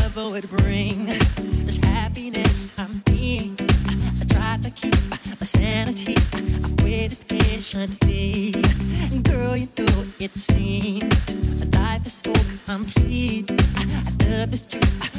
ever would bring this happiness I'm being. I, I tried to keep my sanity. I waited patiently. And girl, you know it seems life is so complete. I, I love this truth.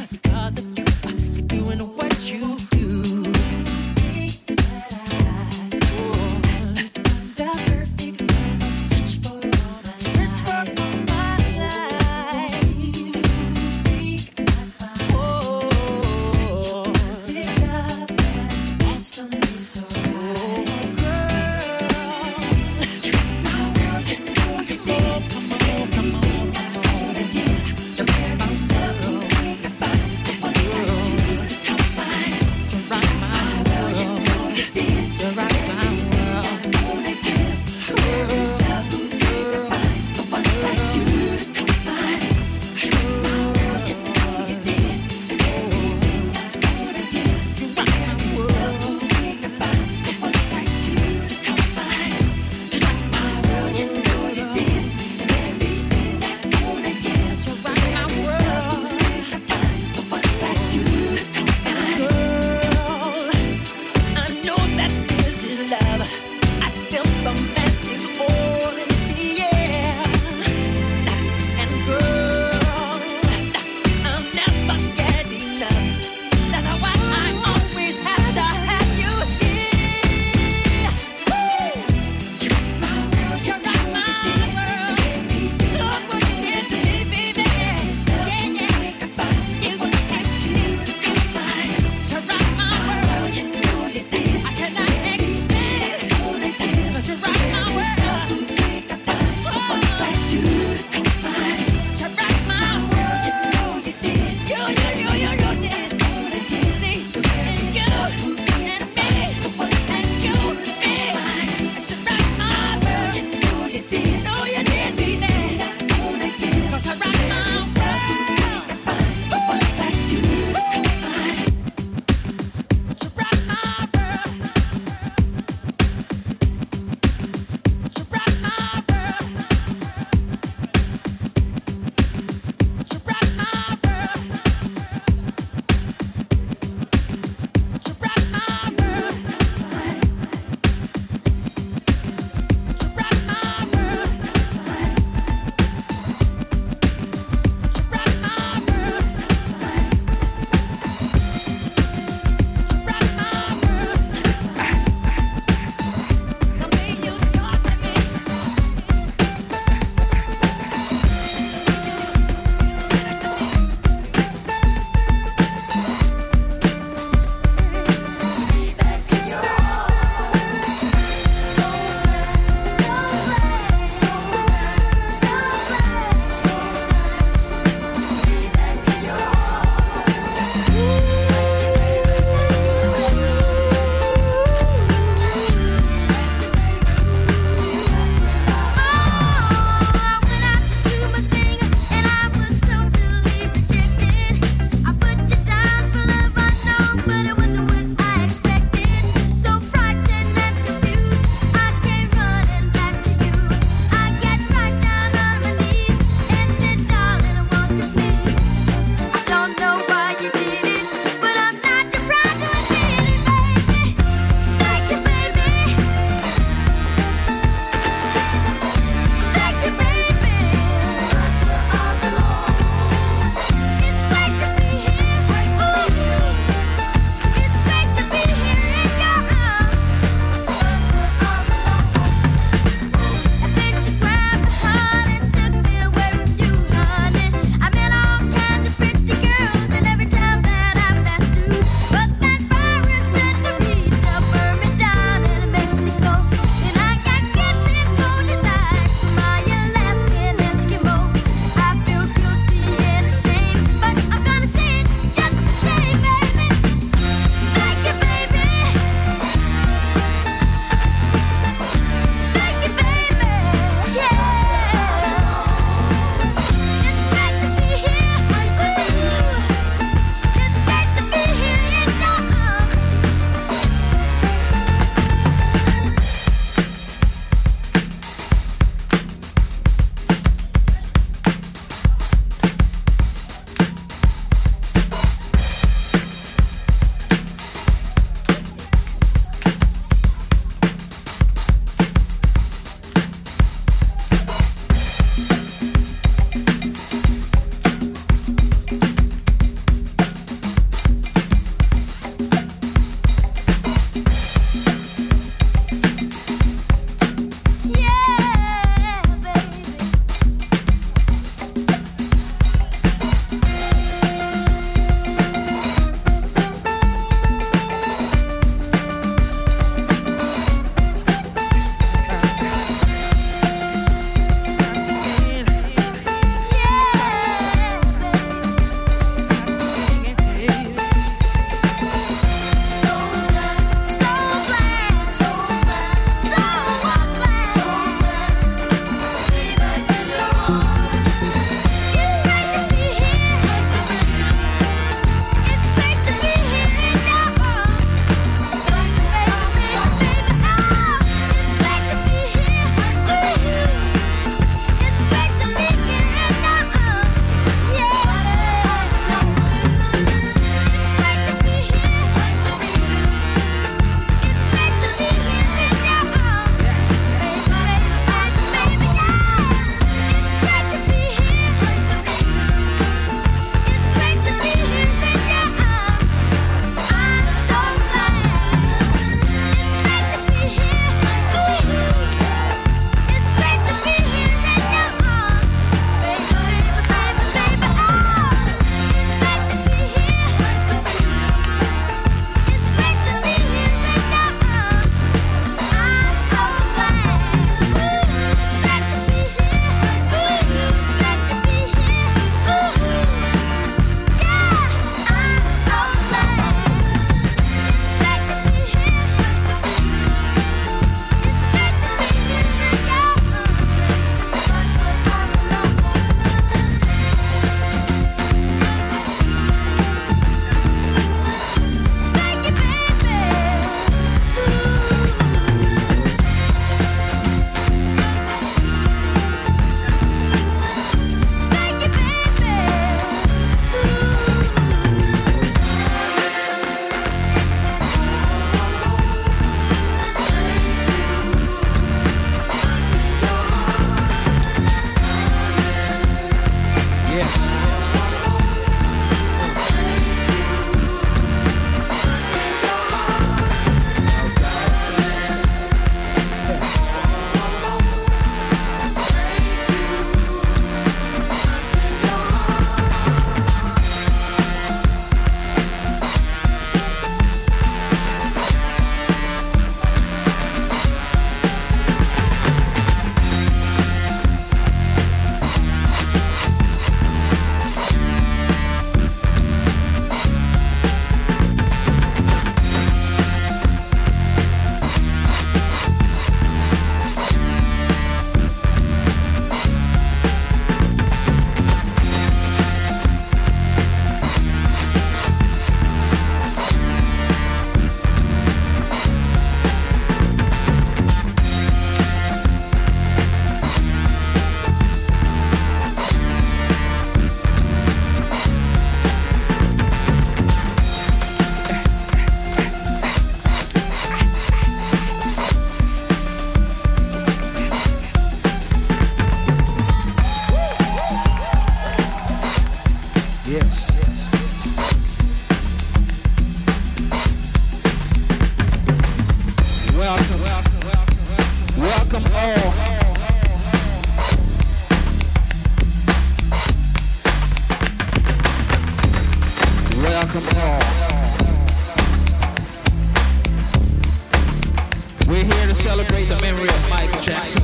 celebrate the memory of Michael Jackson.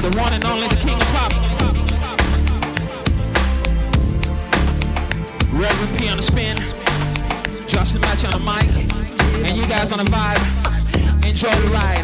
The one and only the king of pop. Reverend P on the spin. Justin Match on the mic. And you guys on the vibe. Enjoy the ride.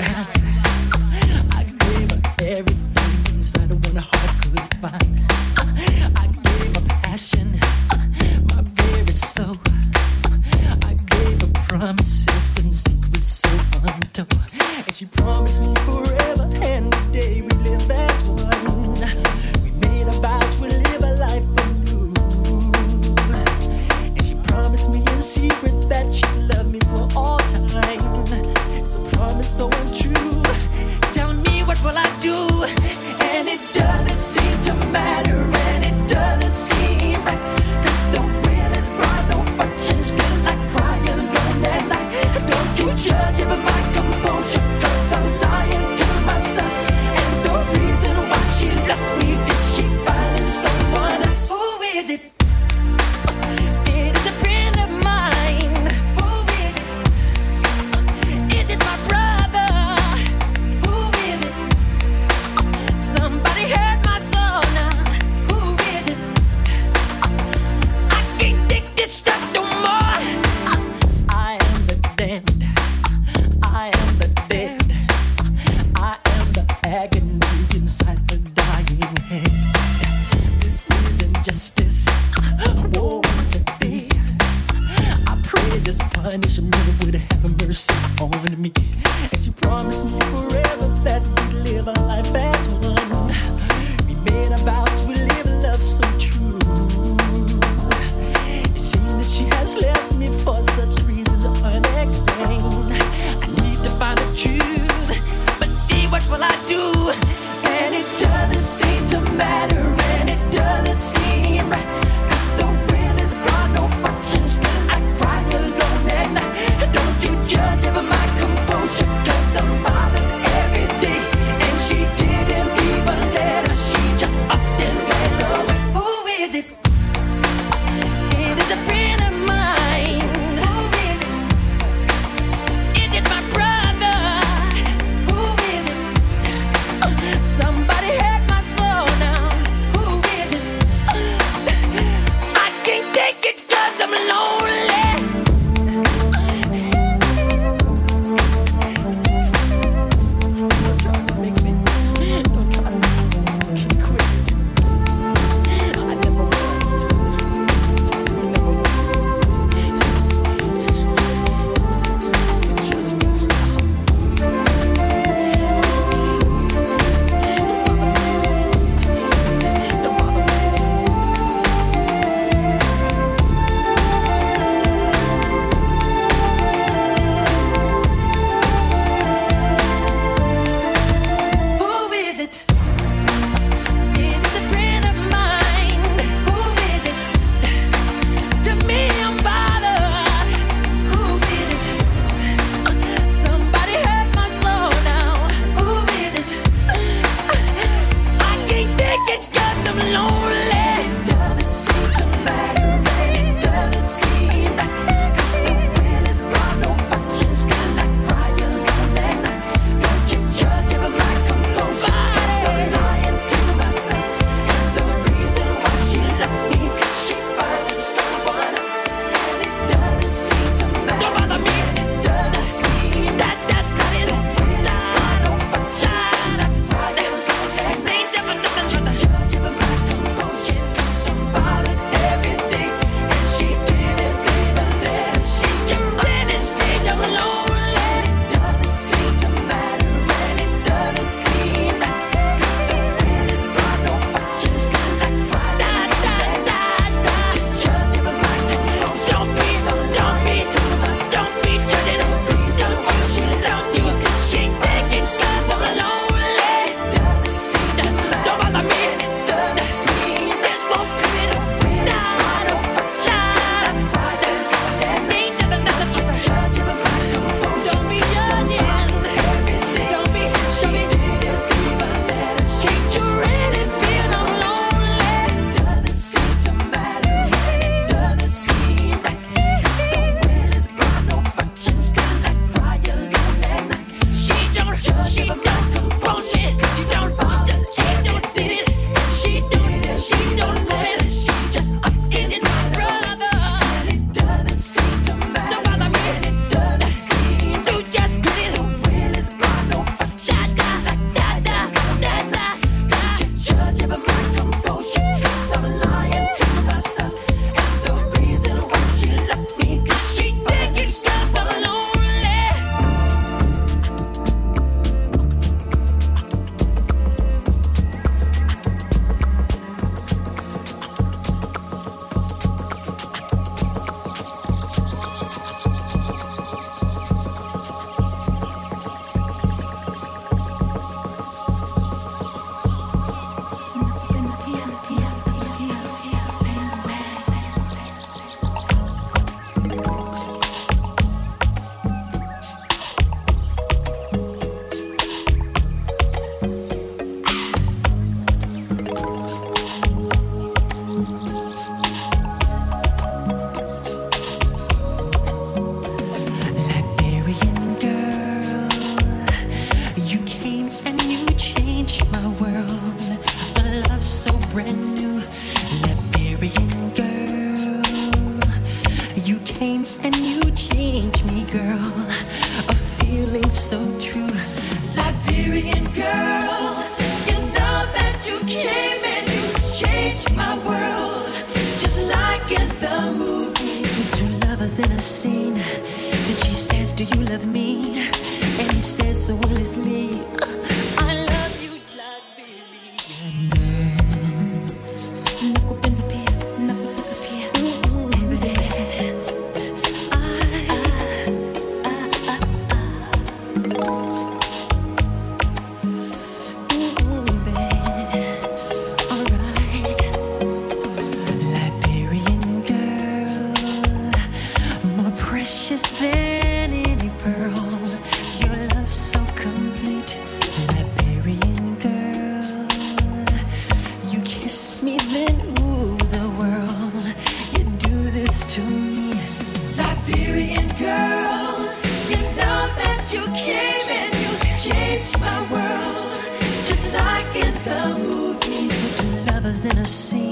Liberian girl, you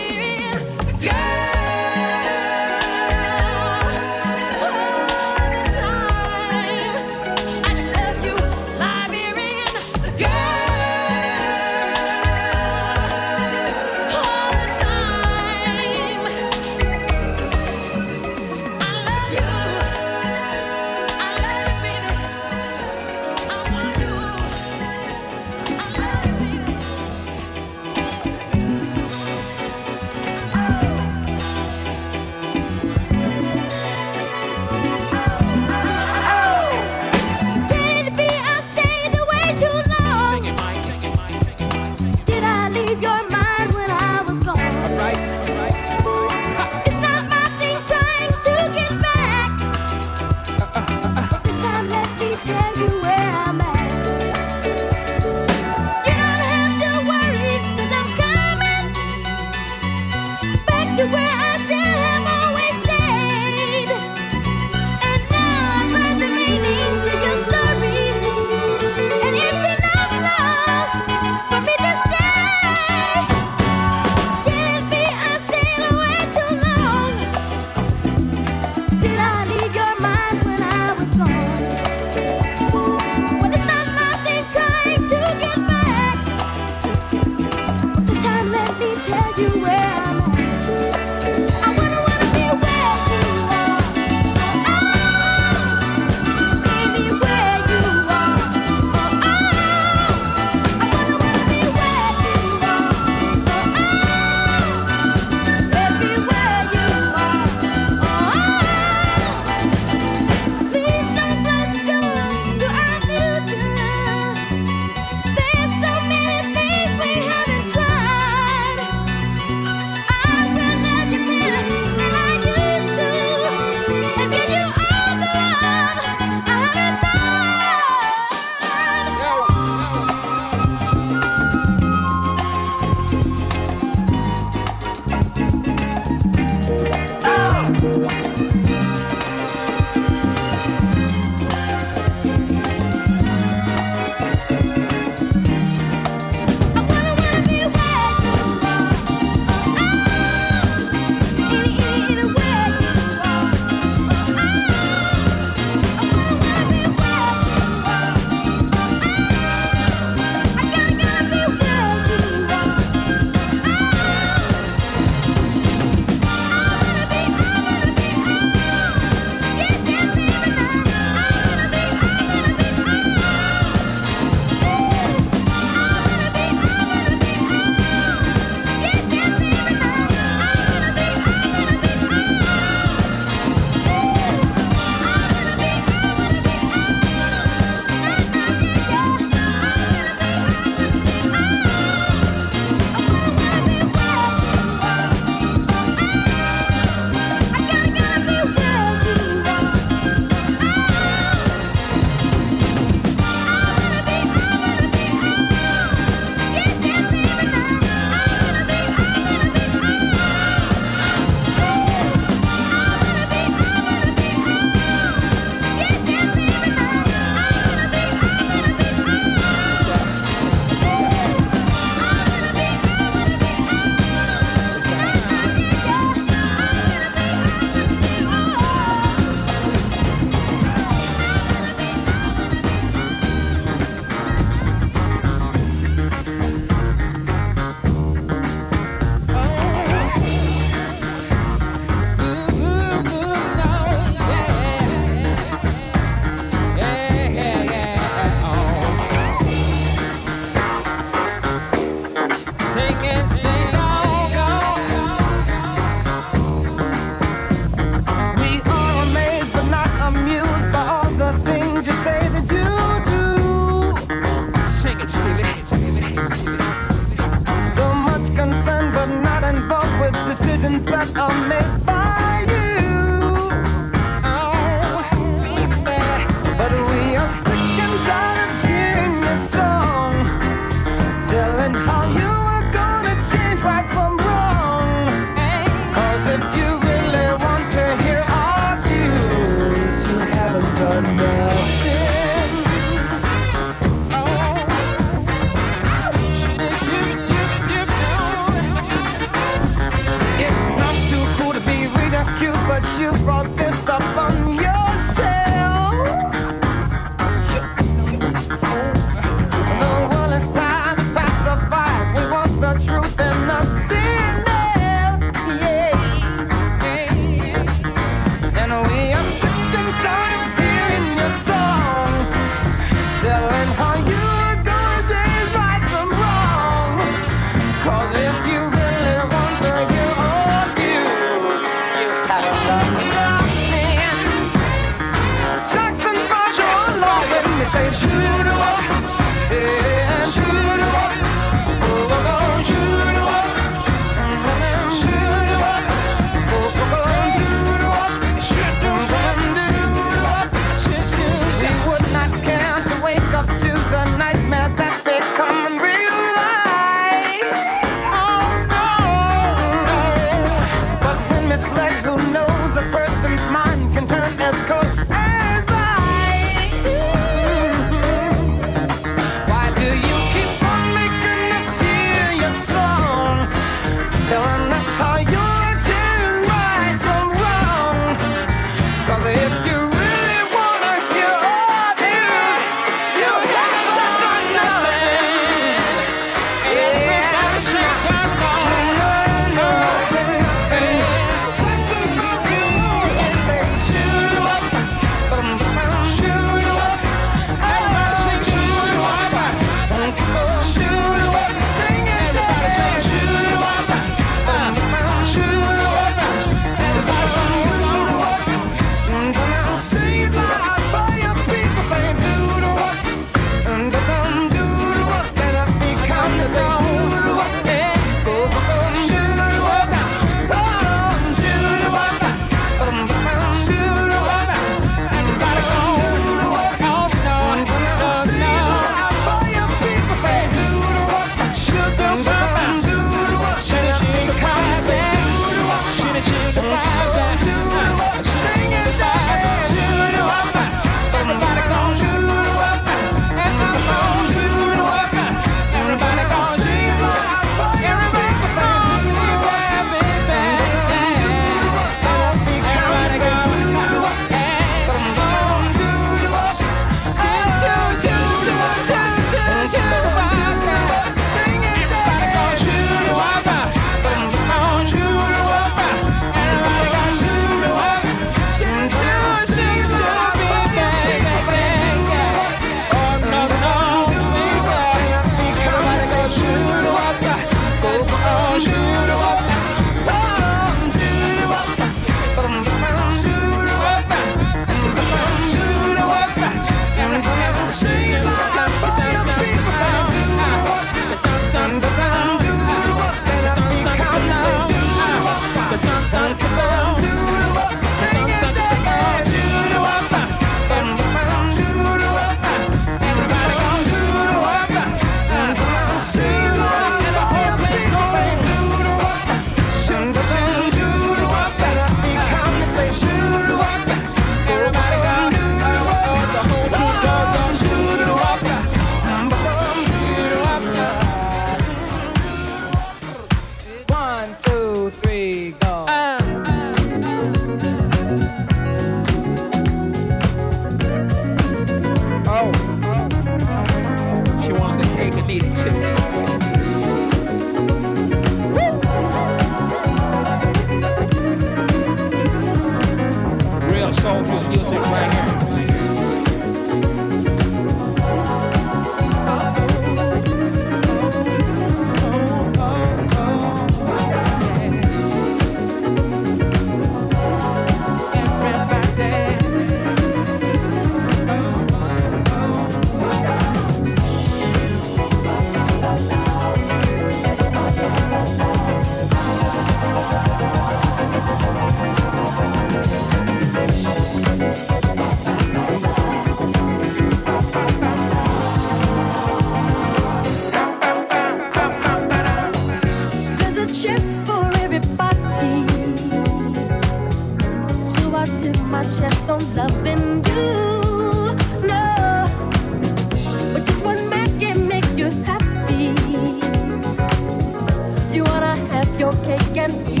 and eat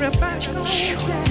Rebecca.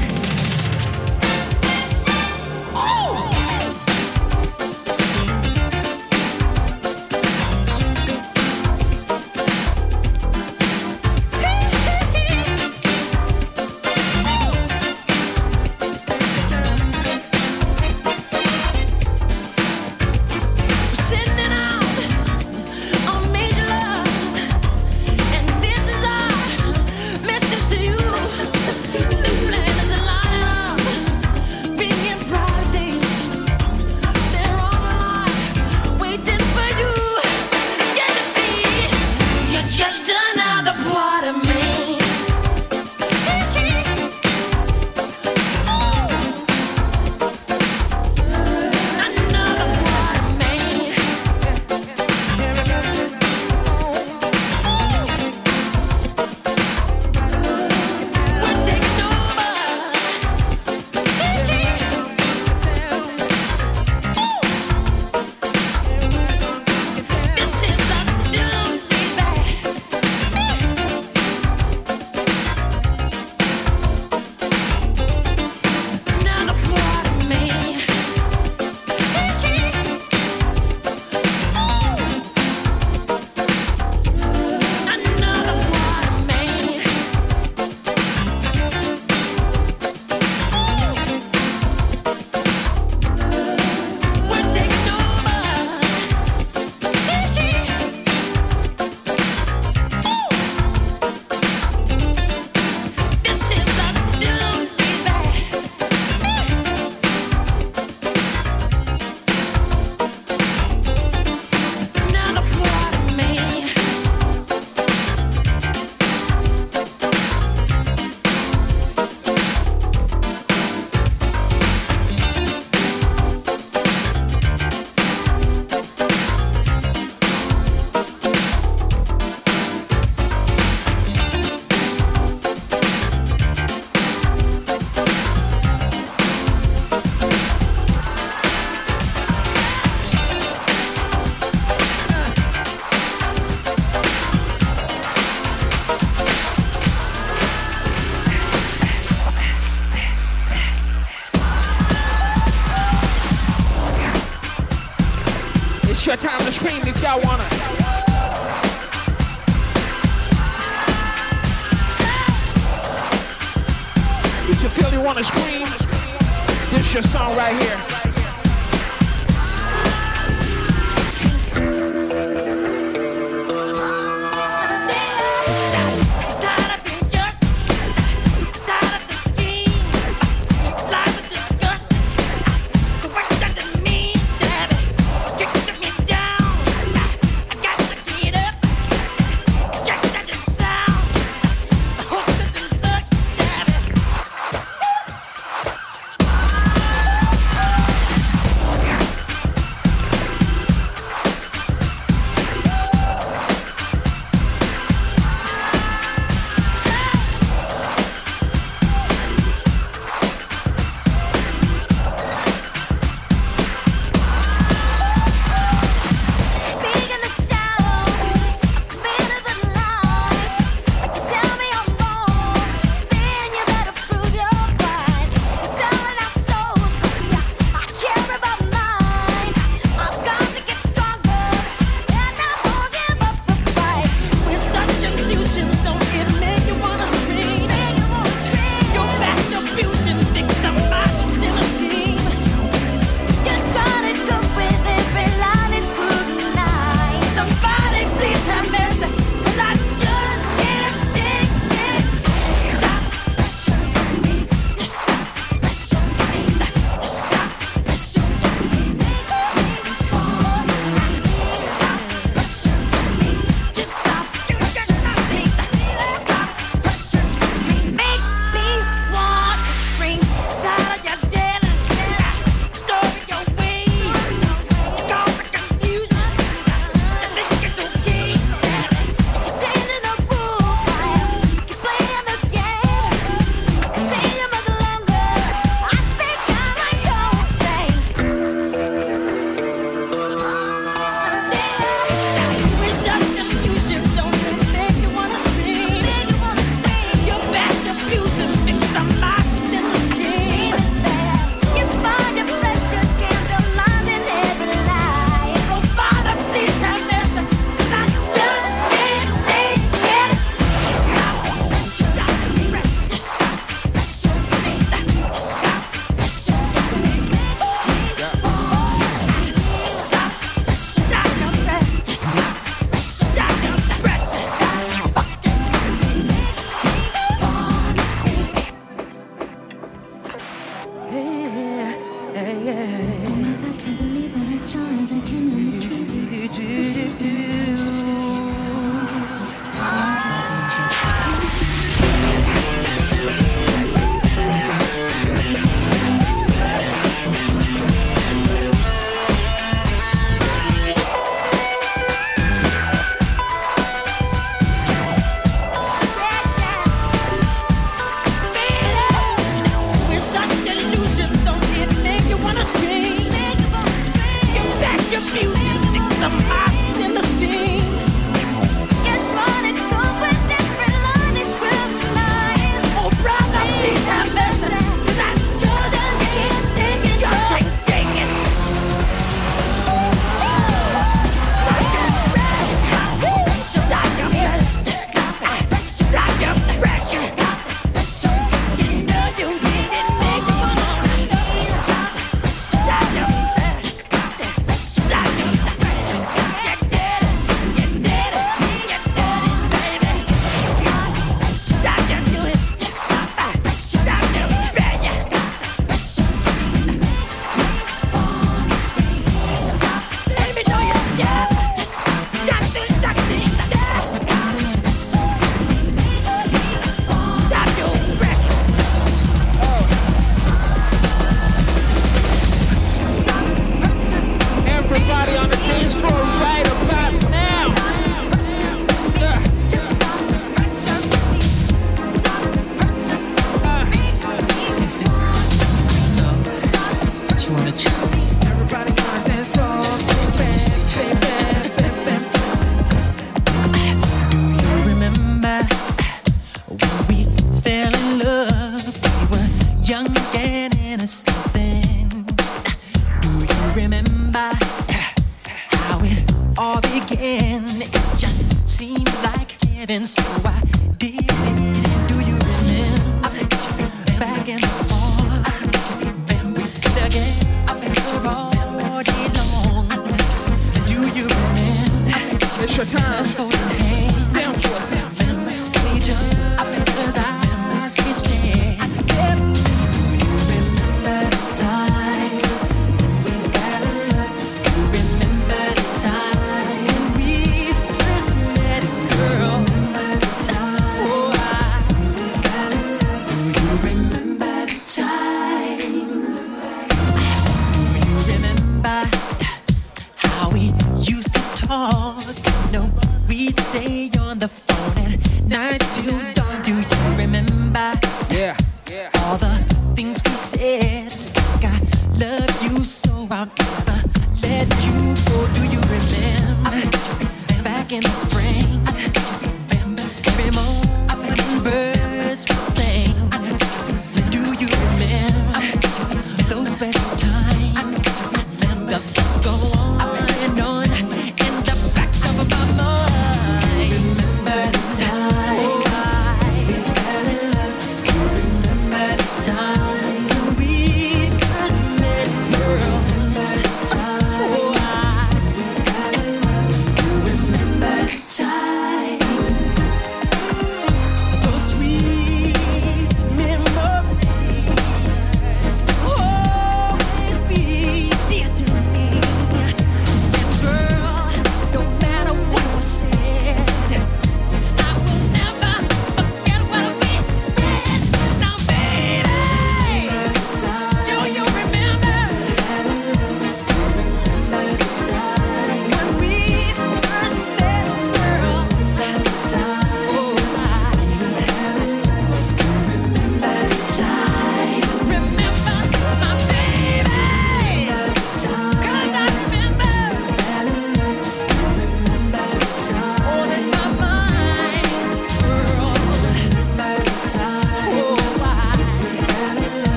yeah, yeah. Oh, I can't believe what I saw as I turned on the TV.